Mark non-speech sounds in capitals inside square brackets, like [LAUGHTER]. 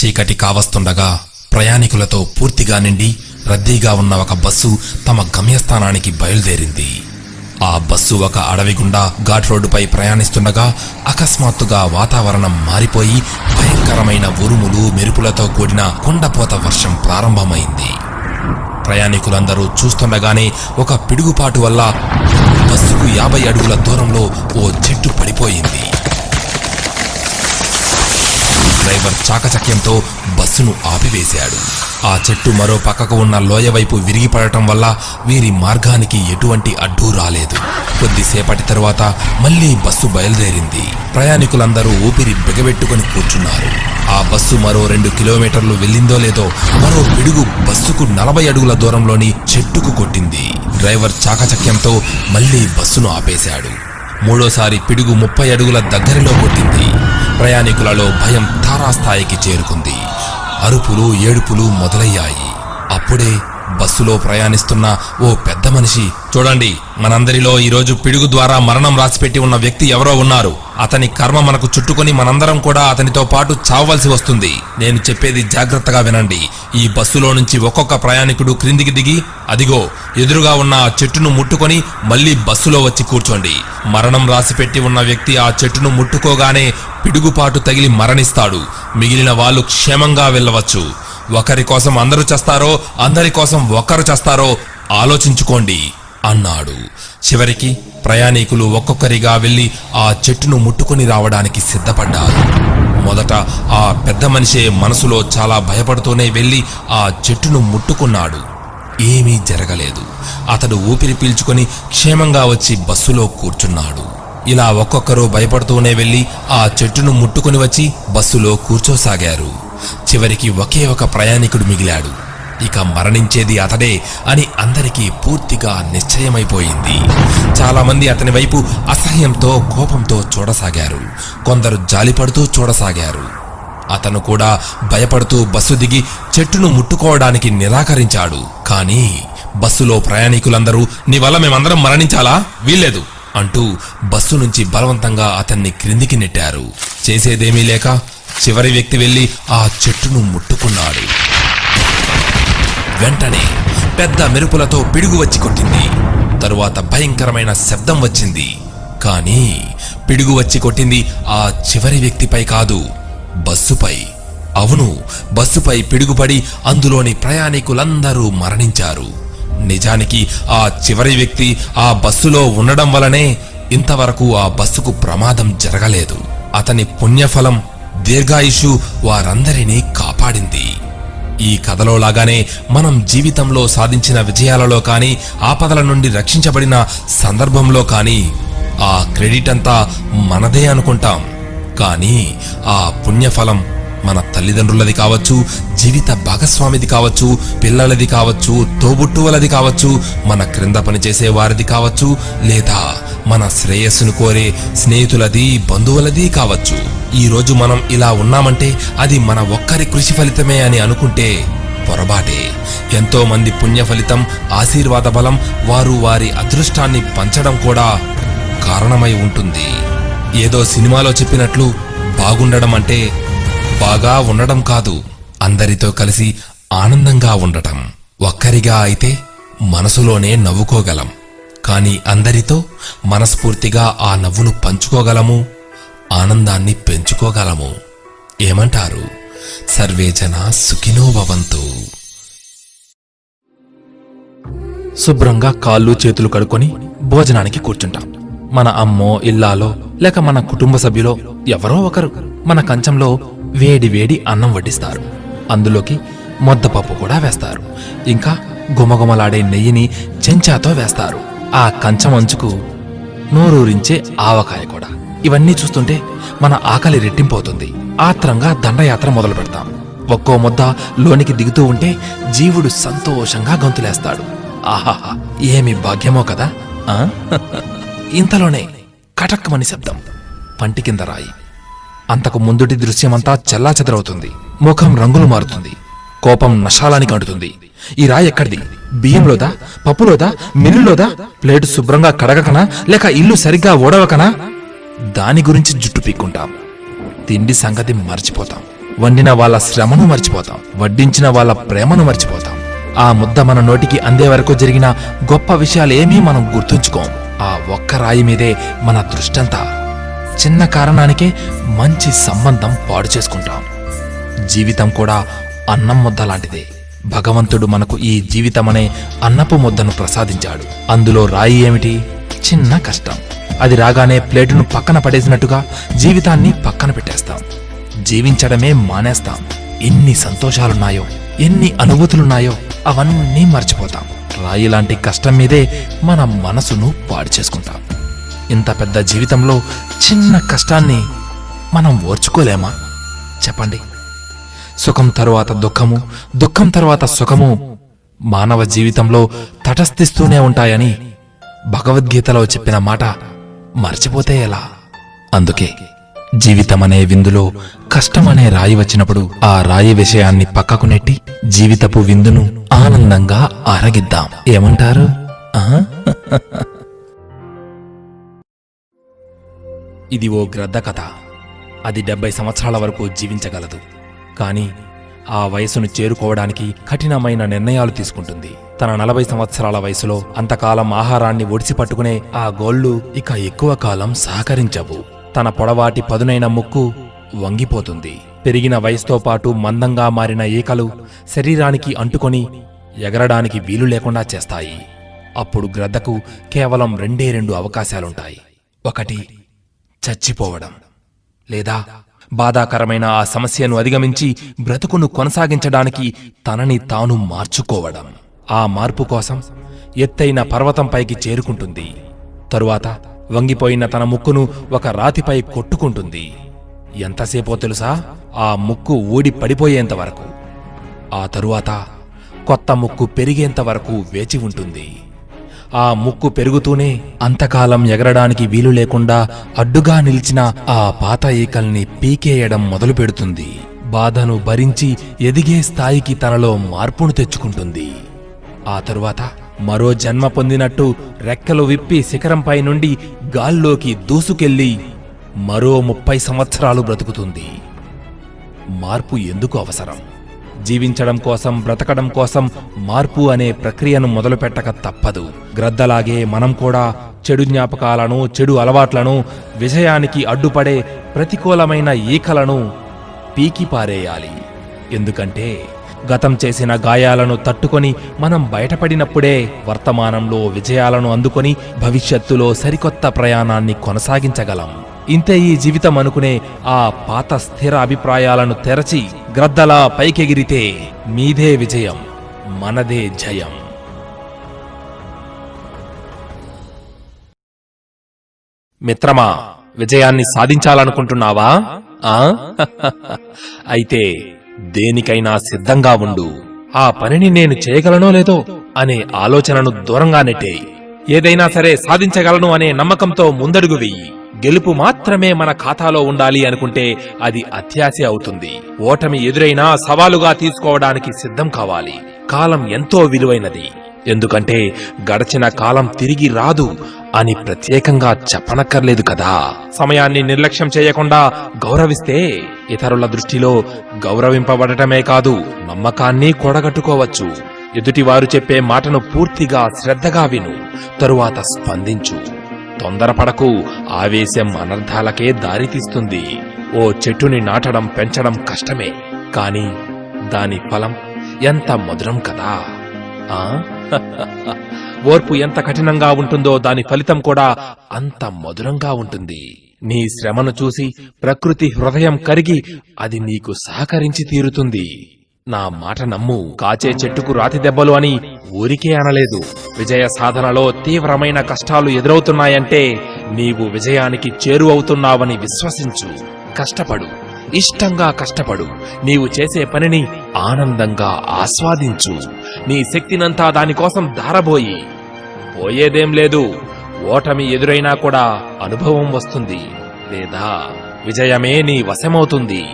చీకటి కావస్తుండగా ప్రయాణికులతో పూర్తిగా నిండి రద్దీగా ఉన్న ఒక బస్సు తమ గమ్యస్థానానికి బయలుదేరింది. ఆ బస్సు ఒక అడవి గుండా ఘాట్ రోడ్డుపై ప్రయాణిస్తుండగా అకస్మాత్తుగా వాతావరణం మారిపోయి భయంకరమైన ఉరుములు మెరుపులతో కూడిన కొండపోత వర్షం ప్రారంభమైంది. ప్రయాణికులందరూ చూస్తుండగానే ఒక పిడుగుపాటు వల్ల బస్సుకు యాభై అడుగుల దూరంలో ఓ చెట్టు పడిపోయింది. డ్రైవర్ చాకచక్యంతో బస్సును ఆపివేశాడు. ఆ చెట్టు మరో పక్కకు ఉన్న లోయ వైపు విరిగిపడటం వల్ల వీరి మార్గానికి ఎటువంటి అడ్డు రాలేదు. కొద్దిసేపటి తరువాత మళ్ళీ బస్సు బయలుదేరింది. ప్రయాణికులందరూ ఊపిరి బిగబెట్టుకుని కూర్చున్నారు. ఆ బస్సు మరో రెండు కిలోమీటర్లు వెళ్ళిందో లేదో మరో పిడుగు బస్సుకు నలభై అడుగుల దూరంలోని చెట్టుకు కొట్టింది. డ్రైవర్ చాకచక్యంతో మళ్ళీ బస్సును ఆపేశాడు. మూడోసారి పిడుగు ముప్పై అడుగుల దగ్గరలో కొట్టింది. ప్రయాణికులలో భయం తారాస్థాయికి చేరుకుంది. అరుపులు ఏడుపులు మొదలయ్యాయి. అప్పుడే బస్సులో ప్రయాణిస్తున్న ఓ పెద్ద మనిషి. చూడండి మనందరిలో ఈరోజు పిడుగు ద్వారా మరణం రాసిపెట్టి ఉన్న వ్యక్తి ఎవరో ఉన్నారు. అతని కర్మ మనకు చుట్టుకొని మనందరం కూడా అతనితో పాటు చావవలసి వస్తుంది. నేను చెప్పేది జాగ్రత్తగా వినండి. ఈ బస్సులో నుంచి ఒక్కొక్క ప్రయాణికుడు క్రిందికి దిగి అదిగో ఎదురుగా ఉన్న ఆ చెట్టును ముట్టుకొని మళ్ళీ బస్సులో వచ్చి కూర్చోండి. మరణం రాసిపెట్టి ఉన్న వ్యక్తి ఆ చెట్టును ముట్టుకోగానే పిడుగుపాటు తగిలి మరణిస్తాడు. మిగిలిన వాళ్ళు క్షేమంగా వెళ్ళవచ్చు. ఒకరి కోసం అందరూ చేస్తారో అందరి కోసం ఒకరు చేస్తారో ఆలోచించుకోండి అన్నాడు. చివరికి ప్రయాణికులు ఒక్కొక్కరిగా వెళ్ళి ఆ చెట్టును ముట్టుకొని రావడానికి సిద్ధపడ్డారు. మొదట ఆ పెద్ద మనిషే మనసులో చాలా భయపడుతూనే వెళ్ళి ఆ చెట్టును ముట్టుకున్నాడు. ఏమీ జరగలేదు. అతడు ఊపిరి పీల్చుకొని క్షేమంగా వచ్చి బస్సులో కూర్చున్నాడు. ఇలా ఒక్కొక్కరు భయపడుతూనే వెళ్ళి ఆ చెట్టును ముట్టుకుని వచ్చి బస్సులో కూర్చోసాగారు. చివరికి ఒకే ఒక ప్రయాణికుడు మిగిలాడు. ఇక మరణించేది అతడే అని అందరికీ పూర్తిగా నిశ్చయమైపోయింది. చాలామంది అతని వైపు అసహ్యంతో కోపంతో చూడసాగారు. కొందరు జాలిపడుతూ చూడసాగారు. అతను కూడా భయపడుతూ బస్సు దిగి చెట్టును ముట్టుకోవడానికి నిరాకరించాడు. కానీ బస్సులో ప్రయాణికులందరూ నీ వల్ల మేమందరం మరణించాలా? వీల్లేదు అంటూ బస్సు నుంచి బలవంతంగా అతన్ని క్రిందికి నెట్టారు. చేసేదేమీ లేక చివరి వ్యక్తి వెళ్ళి ఆ చెట్టును ముట్టుకున్నాడు. వెంటనే పెద్ద మెరుపులతో పిడుగు వచ్చి కొట్టింది. తరువాత భయంకరమైన శబ్దం వచ్చింది. కానీ పిడుగు వచ్చి కొట్టింది ఆ చివరి వ్యక్తిపై కాదు బస్సుపై. అవును బస్సుపై పిడుగుపడి అందులోని ప్రయాణికులందరూ మరణించారు. నిజానికి ఆ చివరి వ్యక్తి ఆ బస్సులో ఉండడం వలనే ఇంతవరకు ఆ బస్సుకు ప్రమాదం జరగలేదు. అతని పుణ్యఫలం దీర్ఘాయుషు వారందరినీ కాపాడింది. ఈ కథలో లాగానే మనం జీవితంలో సాధించిన విజయాలలో కానీ ఆపదల నుండి రక్షించబడిన సందర్భంలో కానీ ఆ క్రెడిట్ అంతా మనదే అనుకుంటాం. కానీ ఆ పుణ్యఫలం మన తల్లిదండ్రులది కావచ్చు జీవిత భాగస్వామిది కావచ్చు పిల్లలది కావచ్చు తోబుట్టువులది కావచ్చు మన క్రింద పనిచేసే వారిది కావచ్చు లేదా మన శ్రేయస్సును కోరే స్నేహితులది బంధువులది కావచ్చు. ఈరోజు మనం ఇలా ఉన్నామంటే అది మన ఒక్కరి కృషి ఫలితమే అని అనుకుంటే పొరపాటే. ఎంతో మంది పుణ్య ఫలితం ఆశీర్వాద బలం వారు వారి అదృష్టాన్ని పంచడం కూడా కారణమై ఉంటుంది. ఏదో సినిమాలో చెప్పినట్లు బాగుండడం అంటే బాగా ఉండడం కాదు. అందరితో కలిసి ఆనందంగా ఉండటం. ఒక్కరిగా అయితే మనసులోనే నవ్వుకోగలం. కానీ అందరితో మనస్ఫూర్తిగా ఆ నవ్వును పంచుకోగలము ఆనందాన్ని పెంచుకోగలము. ఏమంటారు? సర్వే సుఖినోభవంతు శుభ్రంగా కాళ్ళు చేతులు కడుక్కొని భోజనానికి కూర్చుంటాం. మన అమ్మో ఇల్లాలో లేక మన కుటుంబ సభ్యులో ఎవరో ఒకరు మన కంచంలో వేడి వేడి అన్నం వడ్డిస్తారు. అందులోకి మొద్దపప్పు కూడా వేస్తారు. ఇంకా గుమగుమలాడే నెయ్యిని చెంచాతో వేస్తారు. ఆ కంచమంచుకు నోరూరించే ఆవకాయ కూడా. ఇవన్నీ చూస్తుంటే మన ఆకలి రెట్టింపోతుంది. ఆత్రంగా దండయాత్ర మొదలు పెడతాం ఒక్కో ముద్ద లోనికి దిగుతూ ఉంటే జీవుడు సంతోషంగా గొంతులేస్తాడు. ఆహాహా ఏమి భాగ్యమో కదా? ఆ? ఇంతలోనే కటక్కమని శబ్దం. పంటి కింద రాయి. అంతకు ముందుటి దృశ్యమంతా చెల్లాచెదరవుతుంది. ముఖం రంగులు మారుతుంది. కోపం నషాలానికి అంటుతుంది. ఈ రాయి ఎక్కడిది? బియ్యంలోదా పప్పులోదా మిల్లులోదా ప్లేటు శుభ్రంగా కడగకనా? లేక ఇల్లు సరిగ్గా ఓడవకనా? దాని గురించి జుట్టు పీక్కుంటాం. తిండి సంగతి మర్చిపోతాం. వండిన వాళ్ళ శ్రమను మర్చిపోతాం. వడ్డించిన వాళ్ళ ప్రేమను మర్చిపోతాం. ఆ ముద్ద మన నోటికి అందే వరకు జరిగిన గొప్ప విషయాలేమీ మనం గుర్తుంచుకోం ఆ ఒక్క రాయి మీదే మన దృష్టంతా. చిన్న కారణానికే మంచి సంబంధం పాడు చేసుకుంటాం. జీవితం కూడా అన్నం ముద్ద లాంటిదే. భగవంతుడు మనకు ఈ జీవితమనే అన్నపు ముద్దను ప్రసాదించాడు. అందులో రాయి ఏమిటి? చిన్న కష్టం. అది రాగానే ప్లేటును పక్కన పడేసినట్టుగా జీవితాన్ని పక్కన పెట్టేస్తాం. జీవించడమే మానేస్తాం. ఎన్ని సంతోషాలున్నాయో ఎన్ని అనుభూతులున్నాయో అవన్నీ మర్చిపోతాం. రాయి లాంటి కష్టం మీదే మన మనసును పాడు చేసుకుంటాం. ఇంత పెద్ద జీవితంలో చిన్న కష్టాన్ని మనం ఓర్చుకోలేమా? చెప్పండి. సుఖం తరువాత దుఃఖము దుఃఖం తరువాత సుఖము మానవ జీవితంలో తటస్థిస్తూనే ఉంటాయని భగవద్గీతలో చెప్పిన మాట మర్చిపోతే ఎలా? అందుకే జీవితమనే విందులో కష్టమనే రాయి వచ్చినప్పుడు ఆ రాయి విషయాన్ని పక్కకు నెట్టి జీవితపు విందును ఆనందంగా ఆరగిద్దాం ఏమంటారు? ఇది ఓ గ్రద్ద కథ. అది డెబ్బై సంవత్సరాల వరకు జీవించగలదు. కానీ ఆ వయసును చేరుకోవడానికి కఠినమైన నిర్ణయాలు తీసుకుంటుంది. తన నలభై సంవత్సరాల వయసులో అంతకాలం ఆహారాన్ని ఒడిసి పట్టుకునే ఆ గోళ్ళు ఇక ఎక్కువ కాలం సహకరించవు. తన పొడవాటి పదునైన ముక్కు వంగిపోతుంది. పెరిగిన వయసుతో పాటు మందంగా మారిన ఈకలు శరీరానికి అంటుకొని ఎగరడానికి వీలు లేకుండా చేస్తాయి. అప్పుడు గ్రద్దకు కేవలం రెండే రెండు అవకాశాలుంటాయి. ఒకటి చచ్చిపోవడం లేదా బాధాకరమైన ఆ సమస్యను అధిగమించి బ్రతుకును కొనసాగించడానికి తనని తాను మార్చుకోవడం. ఆ మార్పు కోసం ఎత్తైన పర్వతంపైకి చేరుకుంటుంది. తరువాత వంగిపోయిన తన ముక్కును ఒక రాతిపై కొట్టుకుంటుంది. ఎంతసేపో తెలుసా? ఆ ముక్కు ఊడి పడిపోయేంత వరకు. ఆ తరువాత కొత్త ముక్కు పెరిగేంత వరకు వేచి ఉంటుంది. ఆ ముక్కు పెరుగుతూనే అంతకాలం ఎగరడానికి వీలు లేకుండా అడ్డుగా నిలిచిన ఆ పాత ఈకల్ని పీకేయడం మొదలు పెడుతుంది. బాధను భరించి ఎదిగే స్థాయికి తనలో మార్పును తెచ్చుకుంటుంది. ఆ తరువాత మరో జన్మ పొందినట్టు రెక్కలు విప్పి శిఖరంపై నుండి గాల్లోకి దూసుకెళ్ళి మరో ముప్పై సంవత్సరాలు బ్రతుకుతుంది. మార్పు ఎందుకు అవసరం? జీవించడం కోసం బ్రతకడం కోసం మార్పు అనే ప్రక్రియను మొదలుపెట్టక తప్పదు. గ్రద్దలాగే మనం కూడా చెడు జ్ఞాపకాలను చెడు అలవాట్లను విజయానికి అడ్డుపడే ప్రతికూలమైన ఈకలను పీకిపారేయాలి ఎందుకంటే గతం చేసిన గాయాలను తట్టుకొని మనం బయటపడినప్పుడే వర్తమానంలో విజయాలను అందుకొని భవిష్యత్తులో సరికొత్త ప్రయాణాన్ని కొనసాగించగలం. ఇంతే ఈ జీవితం అనుకునే ఆ పాత స్థిర అభిప్రాయాలను తెరచి గ్రద్దలా పైకెగిరితే మీదే విజయం మనదే జయం. మిత్రమా విజయాన్ని సాధించాలనుకుంటున్నావా? ఆ? [LAUGHS] అయితే దేనికైనా సిద్ధంగా ఉండు. ఆ పనిని నేను చేయగలనో లేదో అనే ఆలోచనను దూరంగా నెట్టేయి. ఏదైనా సరే సాధించగలను అనే నమ్మకంతో ముందడుగు వెయ్యి గెలుపు మాత్రమే మన ఖాతాలో ఉండాలి అనుకుంటే అది అత్యాశ అవుతుంది. ఓటమి ఎదురైనా సవాలుగా తీసుకోవడానికి సిద్ధం కావాలి. కాలం ఎంతో విలువైనది. ఎందుకంటే గడచిన కాలం తిరిగి రాదు అని ప్రత్యేకంగా చెప్పనక్కర్లేదు కదా. సమయాన్ని నిర్లక్ష్యం చేయకుండా గౌరవిస్తే ఇతరుల దృష్టిలో గౌరవింపబడటమే కాదు నమ్మకాన్ని కూడగట్టుకోవచ్చు. ఎదుటివారు చెప్పే మాటను పూర్తిగా శ్రద్ధగా విను తరువాత స్పందించు. తొందరపడకు. ఆవేశం అనర్థాలకే దారితీస్తుంది. ఓ చెట్టుని నాటడం పెంచడం కష్టమే. కాని దాని ఫలం ఎంత మధురం కదా. ఆ? ఓర్పు ఎంత కఠినంగా ఉంటుందో దాని ఫలితం కూడా అంత మధురంగా ఉంటుంది. నీ శ్రమను చూసి ప్రకృతి హృదయం కరిగి అది నీకు సహకరించి తీరుతుంది. నా మాట నమ్ము. కాచే చెట్టుకు రాతి దెబ్బలు అని ఊరికే అనలేదు. విజయ సాధనలో తీవ్రమైన కష్టాలు ఎదురవుతున్నాయంటే నీవు విజయానికి చేరువవుతున్నావని విశ్వసించు. కష్టపడు. ఇష్టంగా కష్టపడు. నీవు చేసే పనిని ఆనందంగా ఆస్వాదించు. నీ శక్తినంతా దానికోసం ధారబోయి. పోయేదేం లేదు. ఓటమి ఎదురైనా కూడా అనుభవం వస్తుంది. లేదా విజయమే నీ వశమవుతుంది.